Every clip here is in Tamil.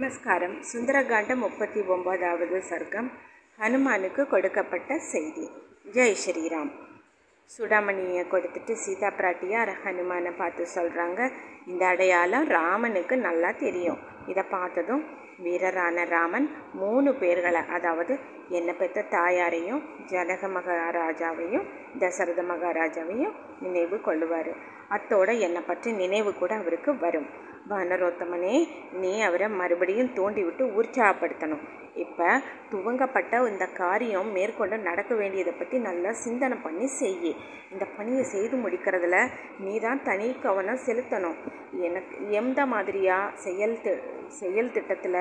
நமஸ்காரம். சுந்தரகாண்டம் முப்பத்தி ஒன்பதாவது சர்க்கம். ஹனுமானுக்கு கொடுக்கப்பட்ட செய்தி. ஜெய் ஸ்ரீராம். சுடாமணியை கொடுத்துட்டு சீதா பிராட்டியார் ஹனுமானை பார்த்து சொல்கிறாங்க இந்த அடையாளம் ராமனுக்கு நல்லா தெரியும். இதை பார்த்ததும் வீரரான ராமன் மூணு பேர்களை அதாவது என்னை பெற்ற தாயாரையும் ஜனக மகாராஜாவையும் தசரத மகாராஜாவையும் நினைவு கொள்ளுவார். அத்தோட என்னை பற்றி நினைவு கூட அவருக்கு வரும். வானரோத்தமனே நீ அவரை மறுபடியும் தூண்டிவிட்டு உற்சாகப்படுத்தணும். இப்போ துவங்கப்பட்ட இந்த காரியம் மேற்கொண்டு நடக்க வேண்டியதை பற்றி நல்லா சிந்தனை பண்ணி செய்ய. இந்த பணியை செய்து முடிக்கிறதுல நீ தான் தனி கவனம் செலுத்தணும். எனக்கு எந்த மாதிரியாக செயல் செயல் திட்டத்தில்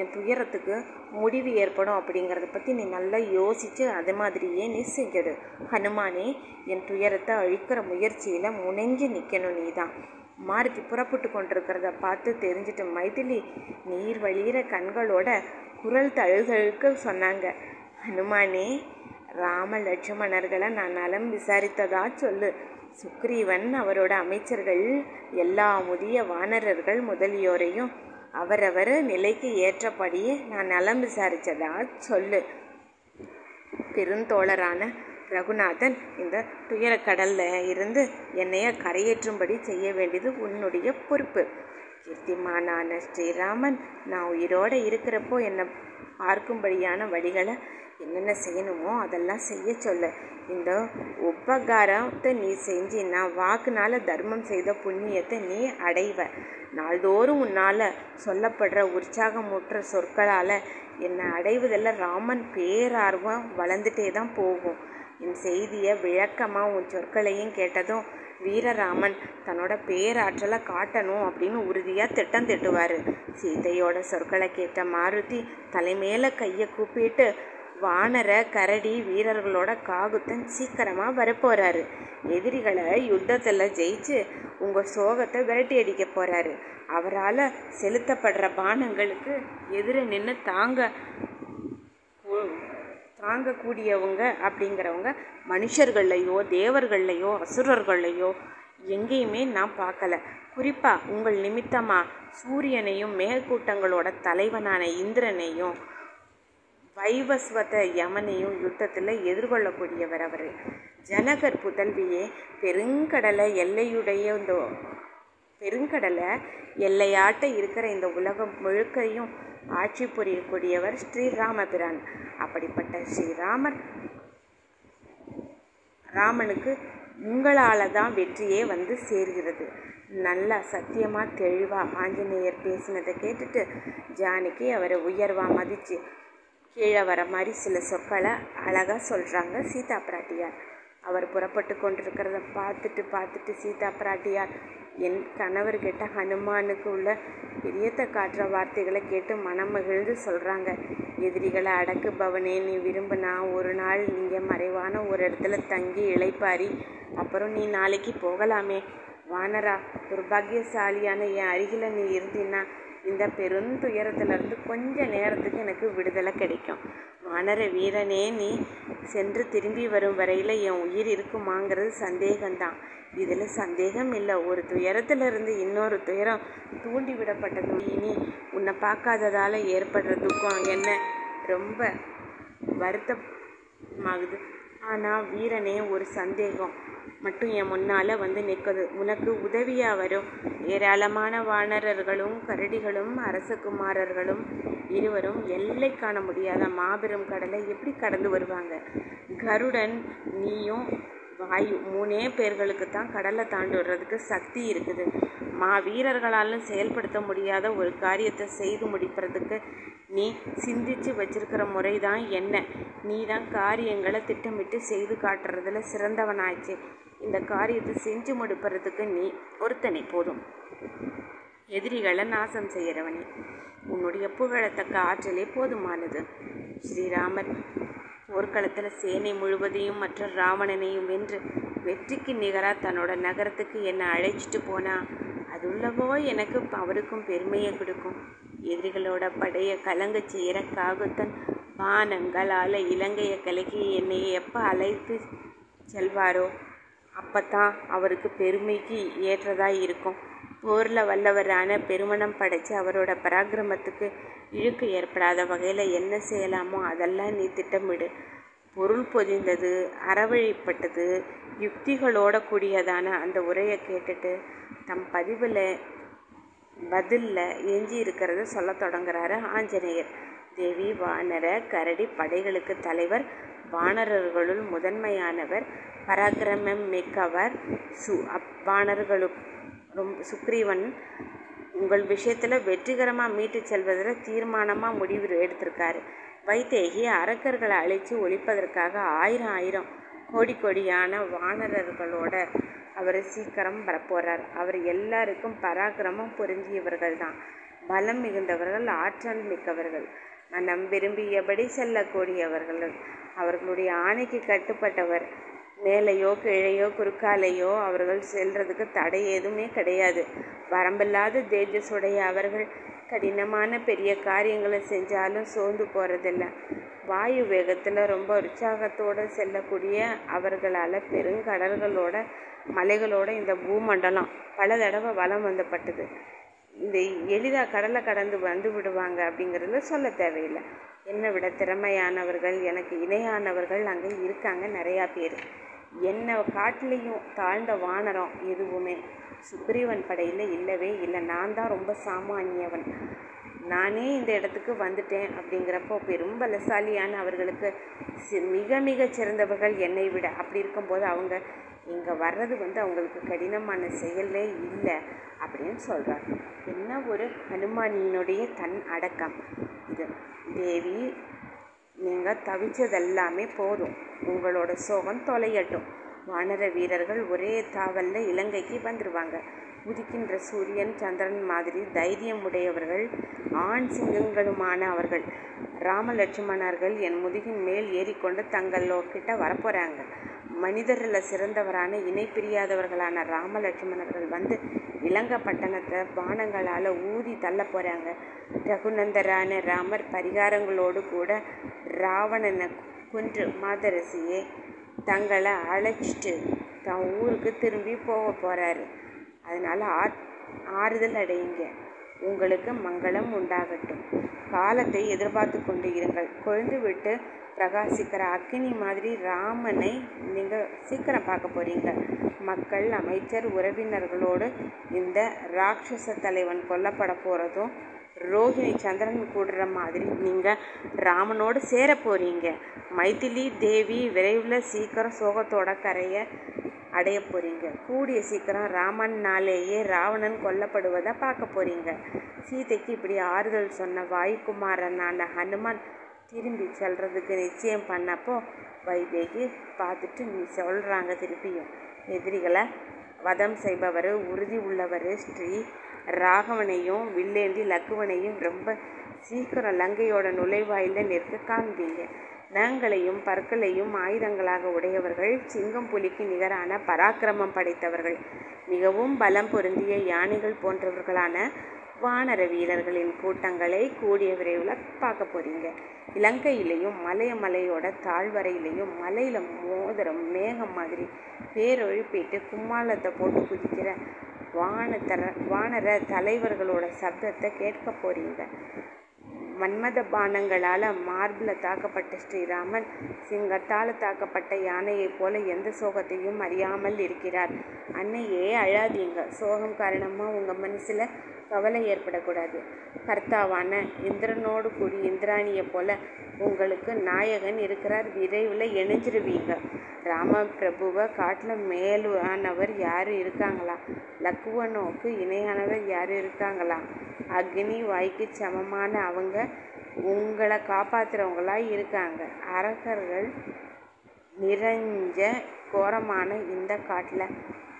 என் துயரத்துக்கு முடிவு ஏற்படும் அப்படிங்கிறத பற்றி நீ நல்லா யோசித்து அது மாதிரியே நீ செஞ்சிடு ஹனுமானே என் துயரத்தை அழிக்கிற முயற்சியில் முனைஞ்சு நிற்கணும் நீ தான் மாருதி புறப்பட்டு கொண்டிருக்கிறத பார்த்து தெரிஞ்சுட்டு மைதிலி நீர் வழியிற கண்களோட குரல் தழுதழுக்க சொன்னாங்க. ஹனுமானே ராம லட்சுமணர்களை நான் நலம் விசாரித்ததா சொல்லு. சுக்ரீவன் அவரோட அமைச்சர்கள் எல்லா முதிய வானரர்கள் முதலியோரையும் அவரவர் நிலைக்கு ஏற்றபடியே நான் நலம் விசாரித்ததா சொல்லு. பெருந்தோழரான ரகுநாதன் இந்த துயரக்கடலில் இருந்து என்னைய கரையேற்றும்படி செய்ய வேண்டியது உன்னுடைய பொறுப்பு. கீர்த்திமானான ஸ்ரீராமன் நான் உயிரோடு இருக்கிறப்போ என்னை பார்க்கும்படியான வழிகளை என்னென்ன செய்யணுமோ அதெல்லாம் செய்ய சொல்ல. இந்த உபகாரத்தை நீ செஞ்சின்னா வாக்குனால தர்மம் செய்த புண்ணியத்தை நீ அடைவ. நாள்தோறும் உன்னால் சொல்லப்படுற உற்சாகமூற்ற சொற்களால் என்னை அடைவதில் ராமன் பேரார்வம் வளர்ந்துட்டே தான் போகும். என் செய்தியை விளக்கமாக உன் சொற்களையும் கேட்டதும் வீரராமன் தன்னோட பேராற்றலை காட்டணும் அப்படின்னு உறுதியாக திட்டம் திட்டுவார். சீதையோட சொற்களை கேட்ட மாருதி தலைமையில கையை கூப்பிட்டு வானர கரடி வீரர்களோட காகுத்தன் சீக்கிரமாக வரப்போகிறாரு எதிரிகளை யுத்தத்தில் ஜெயிச்சு உங்கள் சோகத்தை விரட்டி அடிக்க போகிறாரு அவரால் செலுத்தப்படுற பானங்களுக்கு எதிர நின்று தாங்க தாங்கக்கூடியவங்க அப்படிங்கிறவங்க மனுஷர்கள்லையோ தேவர்கள்லையோ அசுரர்கள்லையோ எங்கேயுமே நான் பார்க்கல. குறிப்பாக உங்கள் நிமித்தமாக சூரியனையும் மேகக்கூட்டங்களோட தலைவனான இந்திரனையும் வைவஸ்வத யமனையும் யுத்தத்தில் எதிர்கொள்ளக்கூடியவர் அவர். ஜனகர் புதல்வியே பெருங்கடலை எல்லையுடைய இந்த பெருங்கடலை எல்லையாட்ட இருக்கிற இந்த உலகம் முழுக்கையும் ஆட்சி புரியக்கூடியவர் ஸ்ரீராமபிரான். அப்படிப்பட்ட ஸ்ரீராமர் ராமனுக்கு உங்களால் தான் வெற்றியே வந்து சேர்கிறது. நல்லா சத்தியமாக தெளிவாக ஆஞ்சநேயர் பேசினதை கேட்டுட்டு ஜானகி அவரை உயர்வாக மதித்து கீழே வர மாதிரி சில சொற்களை அழகாக சொல்கிறாங்க சீதா பிராட்டியார். அவர் புறப்பட்டு கொண்டிருக்கிறத பார்த்துட்டு பார்த்துட்டு சீதா பிராட்டியார் என் கணவர்கிட்ட ஹனுமானுக்கு உள்ள பிரியத்தை காட்டுற வார்த்தைகளை கேட்டு மனம் மகிழ்ந்து சொல்கிறாங்க எதிரிகளை அடக்கு பவனே நீ விரும்பினா ஒரு நாள் நீங்கள் மறைவான ஒரு இடத்துல தங்கி இளைப்பாரி அப்புறம் நீ நாளைக்கு போகலாமே. வானரா துர்பாகியசாலியான என் அருகில் நீ இருந்தீன்னா இந்த பெருந்துயரத்திலிருந்து கொஞ்ச நேரத்துக்கு எனக்கு விடுதலை கிடைக்கும். வானர வீரனே நீ சென்று திரும்பி வரும் வரையில் என் உயிர் இருக்குமாங்கிறது சந்தேகம்தான். இதில் சந்தேகம் இல்லை. ஒரு துயரத்திலிருந்து இன்னொரு துயரம் தூண்டி விடப்பட்டது இனி உன்னை பார்க்காததால் ஏற்படுற துக்கம் என்ன? ரொம்ப வருத்தமாகுது. ஆனால் வீரனே ஒரு சந்தேகம் மட்டும் என் முன்னால் வந்து நிற்குது. உனக்கு உதவியாக வரும். ஏராளமான வானரர்களும் கரடிகளும் அரசகுமாரர்களும் இருவரும் எல்லை காண முடியாத மாபெரும் கடலை எப்படி கடந்து வருவாங்க? கருடன் நீயும் வாயு மூணே பேர்களுக்கு தான் கடலை தாண்டி விடுறதுக்கு சக்தி இருக்குது. மா வீரர்களாலும் செயல்படுத்த முடியாத ஒரு காரியத்தை செய்து முடிக்கிறதுக்கு நீ சிந்திச்சு வச்சிருக்கிற முறை தான் என்ன. நீ தான் காரியங்களை திட்டமிட்டு செய்து காட்டுறதுல சிறந்தவனாச்சு. இந்த காரியத்தை செஞ்சு முடிப்பறதுக்கு நீ ஒருத்தனை போதும். எதிரிகளை நாசம் செய்கிறவனே உன்னுடைய புகழத்தக்க ஆற்றலே போதுமானது. ஸ்ரீராமர் போர்க்களத்தில் சேனை முழுவதையும் மற்ற ராவணனையும் வென்று வெற்றிக்கு நிகராக தன்னோட நகரத்துக்கு என்னை அழைச்சிட்டு போனா அதுள்ளவோ எனக்கு அவருக்கும் பெருமையை கொடுக்கும். எதிரிகளோட படையை கலங்க செய்கிற காகுத்தன் பானங்களால் இலங்கையை கலக்கி என்னை எப்போ அழைத்து செல்வாரோ அப்போ தான் அவருக்கு பெருமைக்கு ஏற்றதாக இருக்கும். போரில் வல்லவரான பெருமணம் படைத்து அவரோட பராக்கிரமத்துக்கு இழுக்கு ஏற்படாத வகையில் என்ன செய்யலாமோ அதெல்லாம் நீ திட்டமிடு. பொருள் பொதிந்தது அறவழிப்பட்டது யுக்திகளோட கூடியதான அந்த உரையை கேட்டுட்டு தம் பதிவில் பதிலில் எஞ்சி இருக்கிறத சொல்ல தொடங்குறாரு ஆஞ்சநேயர். தேவி வானர கரடி படைகளுக்கு தலைவர் வானரர்களுள் முதன்மையானவர் பராக்கிரமம் மிக்கவர் சு அப் ரொம் ரொம்ப சுக்ரீவன் உங்கள் விஷயத்தில் வெற்றிகரமாக மீட்டு செல்வதில் தீர்மானமாக முடிவு எடுத்திருக்காரு. வைத்தேகி அரக்கர்களை அழித்து ஒழிப்பதற்காக ஆயிரம் ஆயிரம் கோடி கோடியான வானரர்களோட அவர் சீக்கிரம் வரப்போகிறார் அவர் எல்லாருக்கும் பராக்கிரமம் பொருந்தியவர்கள் தான். பலம் மிகுந்தவர்கள் ஆற்றல் மிக்கவர்கள். மனம் விரும்பியபடி செல்லக்கூடியவர்கள். அவர்களுடைய ஆணைக்கு கட்டுப்பட்டவர். மேலேயோ கீழையோ குறுக்காலையோ அவர்கள் செல்றதுக்கு தடை எதுவுமே கிடையாது. வரம்பில்லாத தேஜஸுடைய அவர்கள் கடினமான பெரிய காரியங்களை செஞ்சாலும் சோர்ந்து போகிறதில்ல வாயு வேகத்தில் ரொம்ப உற்சாகத்தோடு செல்லக்கூடிய அவர்களால் பெருங்கடல்களோட மலைகளோட இந்த பூமண்டலம் பல தடவை வலம் வந்தப்பட்டது இந்த எளிதாக கடலை கடந்து வந்து விடுவாங்க அப்படிங்கிறதுல சொல்ல தேவையில்லை. என்னை விட திறமையானவர்கள் எனக்கு இணையானவர்கள் அங்கே இருக்காங்க நிறையா பேர். என்னை காட்டிலையும் தாழ்ந்த வானரம் எதுவுமே. சுக்ரீவன் படையில் இல்லவே இல்லை. நான் தான் ரொம்ப சாமானியவன். நானே இந்த இடத்துக்கு வந்துட்டேன் அப்படிங்கிறப்போ பெரும் பலசாலியான அவர்களுக்கு மிக மிக சிறந்தவர்கள் என்னை விட. அப்படி இருக்கும்போது அவங்க இங்கே வர்றது வந்து அவங்களுக்கு கடினமான செயலே இல்லை அப்படின்னு சொல்கிறார் என்ன ஒரு ஹனுமானினுடைய தன் அடக்கம். இது தேவி நீங்கள் தவிச்சதெல்லாமே போதும். உங்களோட சோகம் தொலையட்டும். வானர வீரர்கள் ஒரே தாவலில் இலங்கைக்கு வந்துடுவாங்க உதிக்கின்ற சூரியன் சந்திரன் மாதிரி தைரியம் உடையவர்கள் ஆண் சிங்கங்களுமான அவர்கள். ராமலட்சுமணர்கள் என் முதுகின் மேல் ஏறிக்கொண்டு தங்களோக்கிட்ட வரப்போகிறாங்க மனிதரில் சிறந்தவரான இணை பிரியாதவர்களான ராமலட்சுமணர்கள் வந்து இலங்கை பட்டணத்தை பானங்களால் ஊதி தள்ள போகிறாங்க ரகுநந்தரான ராமர் பரிகாரங்களோடு கூட ராவணனை கொன்று மாதரசியே தங்களை அழைச்சிட்டு தன் ஊருக்கு திரும்பி போக போகிறாரு அதனால் ஆ ஆறுதல் அடையுங்க. உங்களுக்கு மங்களம் உண்டாகட்டும். காலத்தை எதிர்பார்த்து கொண்டு இருங்கள். கொழுந்து விட்டு பிரகாசிக்கிற அக்னி மாதிரி ராமனை நீங்கள் சீக்கிரம் பார்க்க போகிறீங்க மக்கள் அமைச்சர் உறவினர்களோடு இந்த ராட்சச தலைவன் கொல்லப்பட போகிறதும் ரோஹிணி சந்திரன் கூடுற மாதிரி நீங்கள் ராமனோடு சேர போகிறீங்க மைதிலி தேவி விரைவில் சீக்கிரம் சோகத்தோட கரையை அடைய போகிறீங்க கூடிய சீக்கிரம் ராமன்னாலேயே ராவணன் கொல்லப்படுவதை பார்க்க போகிறீங்க சீதைக்கு இப்படி ஆறுதல் சொன்ன வாயுக்குமாரனான ஹனுமான் திரும்பி செல்றதுக்கு நிச்சயம் பண்ணப்போ வைதேகி பார்த்துட்டு நீ சொல்கிறாங்க திருப்பியும். எதிரிகளை வதம் செய்பவர் உறுதி உள்ளவர் ஸ்ரீ ராகவனையும் வில்லேந்தி லக்குவனையும் ரொம்ப சீக்கிரம் லங்கையோட நுழைவாயில நிற்க காண்பீங்க. நகங்களையும் பற்களையும் ஆயுதங்களாக உடையவர்கள் சிங்கம் புலிக்கு நிகரான பராக்கிரமம் படைத்தவர்கள் மிகவும் பலம் பொருந்திய யானைகள் போன்றவர்களான வானர வீரர்களின் கூட்டங்களை கூடிய விரைவில் பார்க்க போறீங்க. இலங்கையிலையும் மலைய மலையோட தாழ்வரையிலையும் மலையில மோதிரம் மேகம் மாதிரி பேரொழிப்பிட்டு கும்மாளத்தை போட்டு குதிக்கிற வானத்தர வானர தலைவர்களோட சப்தத்தை கேட்க போறீங்க. மன்மத பானங்களால் மார்பில் தாக்கப்பட்ட ஸ்ரீராமன் சிங்கத்தால் தாக்கப்பட்ட யானையைப் போல எந்த சோகத்தையும் அறியாமல் இருக்கிறார். அன்னையே அழாதீங்க. சோகம் காரணமாக உங்கள் மனசில் கவலை ஏற்படக்கூடாது. கர்த்தாவான இந்திரனோடு கூடி இந்திராணியை போல உங்களுக்கு நாயகன் இருக்கிறார். விரைவில் இணைஞ்சிருவீங்க ராம பிரபுவை காட்டில் மேலானவர் யார் இருக்காங்களா? லக்குவனோக்கு இணையானவர் யார் இருக்காங்களா? அக்னி வாய்க்கு சமமான அவங்க உங்களை காப்பாற்றுறவங்களா இருக்காங்க. அரக்கர்கள் நிறைஞ்ச கோரமான இந்த காட்டில்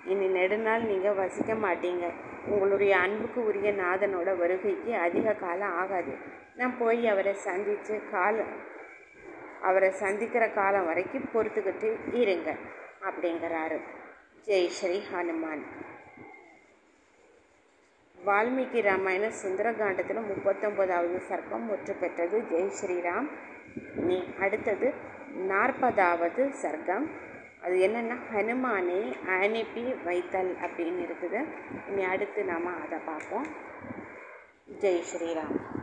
இனி நெடுநாள் நீங்கள் வசிக்க மாட்டீங்க. உங்களுடைய அன்புக்கு உரிய நாதனோட வருகைக்கு அதிக காலம் ஆகாது. நான் போய் அவரை சந்தித்து காலம் அவரை சந்திக்கிற காலம் வரைக்கும் பொறுத்துக்கிட்டு இருங்க அப்படிங்கிறாரு. ஜெய் ஸ்ரீ ஹனுமான். வால்மீகி ராமாயண சுந்தரகாண்டத்தில் முப்பத்தொம்போதாவது சர்க்கம் முற்று பெற்றது. ஜெய் ஸ்ரீராம். நீ அடுத்தது நாற்பதாவது சர்க்கம். அது என்னென்னா ஹனுமானை அனுப்பி வைத்தல் அப்படின்னு இருக்குது. இனி அடுத்து நாம் அதை பார்ப்போம். ஜெய் ஸ்ரீராம்.